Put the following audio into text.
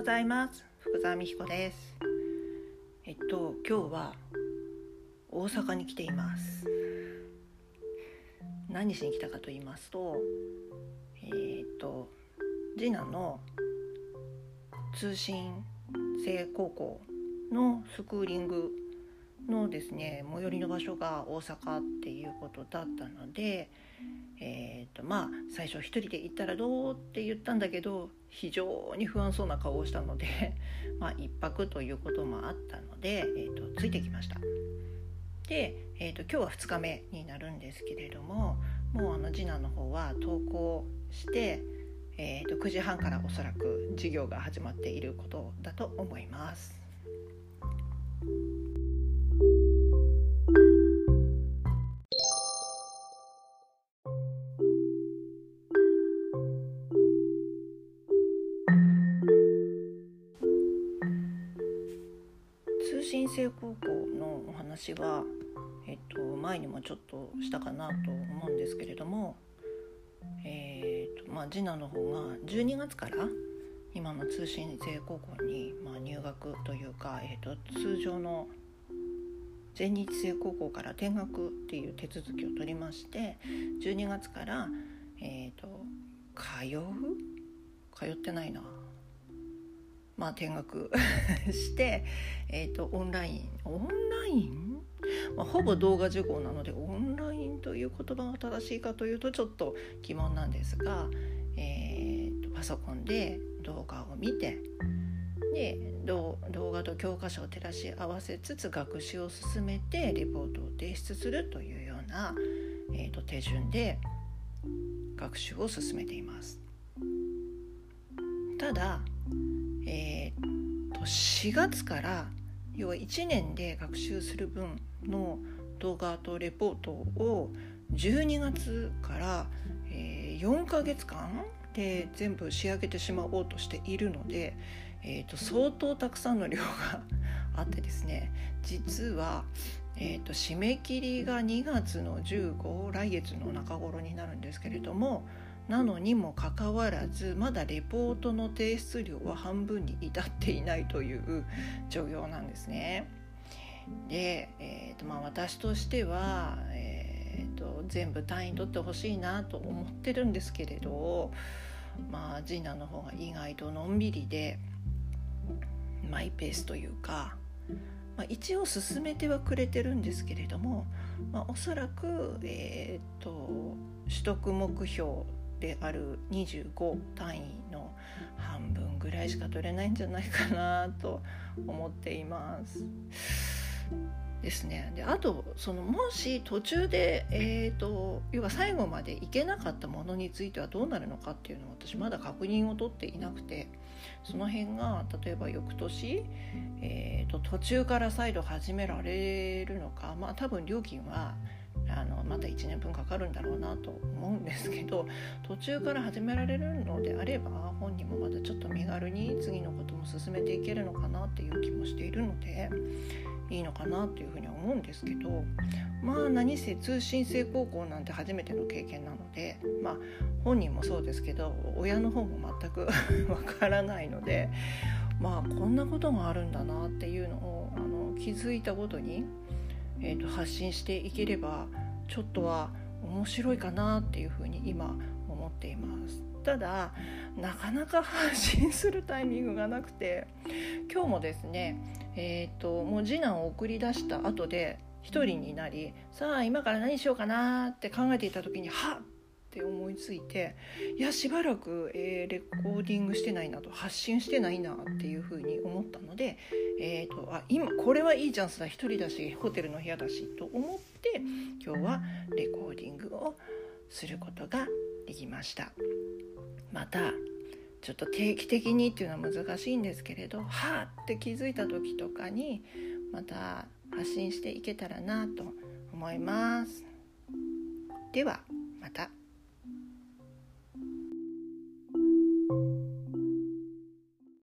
ございます。福澤美彦です。えっと今日は大阪に来ています。何しに来たかと言いますとえっと次男の通信制高校のスクーリングのですね最寄りの場所が大阪っていうことだったのでえーとまあ、最初一人で行ったらどうって言ったんだけど非常に不安そうな顔をしたので、まあ、1泊ということもあったので、えーと、ついてきました。で、えーと、今日は2日目になるんですけれどももうあの次男の方は登校して、えーと9時半からおそらく授業が始まっていることだと思います。新生高校のお話は、えっと、前にもちょっとしたかなと思うんですけれども、えーとまあ、次男の方が12月から今の通信制高校に、まあ、入学というか、えーと、通常の全日制高校から転学っていう手続きを取りまして12月から、えーと通う？通ってないな。まあ、見学 して、えーと、オンラインオンライン、まあ、ほぼ動画受講なのでオンラインという言葉が正しいかというとちょっと疑問なんですが、えーと、パソコンで動画を見てで動画と教科書を照らし合わせつつ学習を進めてレポートを提出するというような、えーと手順で学習を進めています。ただえー、と4月から要は1年で学習する分の動画とレポートを12月から、えー、4ヶ月間で全部仕上げてしまおうとしているので、えー、と相当たくさんの量があってですね実は、えー、と締め切りが2月の15来月の中頃になるんですけれどもなのにもかかわらずまだレポートの提出量は半分に至っていないという状況なんですね。で、えーとまあ、私としては、えーと、全部単位取ってほしいなと思ってるんですけれど、まあ、次男の方が意外とのんびりでマイペースというか、まあ、一応進めてはくれてるんですけれども、まあ、おそらく、えーと取得目標である25単位の半分ぐらいしか取れないんじゃないかなと思っています。ですね、であとそのもし途中で、えーと、要は最後までいけなかったものについてはどうなるのかっていうのを私まだ確認を取っていなくてその辺が例えば翌年、えーと途中から再度始められるのかまあ多分料金はあのまた1年分かかるんだろうなと思うんですけど途中から始められるのであれば本人もまたちょっと身軽に次のことも進めていけるのかなっていう気もしているのでいいのかなというふうには思うんですけどまあ何せ通信制高校なんて初めての経験なのでまあ本人もそうですけど親の方も全く わからないのでまあこんなことがあるんだなっていうのをあの気づいたごとにえーと、発信していければちょっとは面白いかなっていうふうに今思っています。ただなかなか発信するタイミングがなくて今日もですねえっ、ー、ともう次男を送り出した後で一人になりさあ今から何しようかなって考えていた時にはっって思いついていやしばらく、えー、レコーディングしてないなと発信してないなっていうふうに思ったので、えーと、あ今これはいいチャンスだ1人だしホテルの部屋だしと思って今日はレコーディングをすることができました。またちょっと定期的にっていうのは難しいんですけれどはあって気づいた時とかにまた発信していけたらなと思います。ではまた。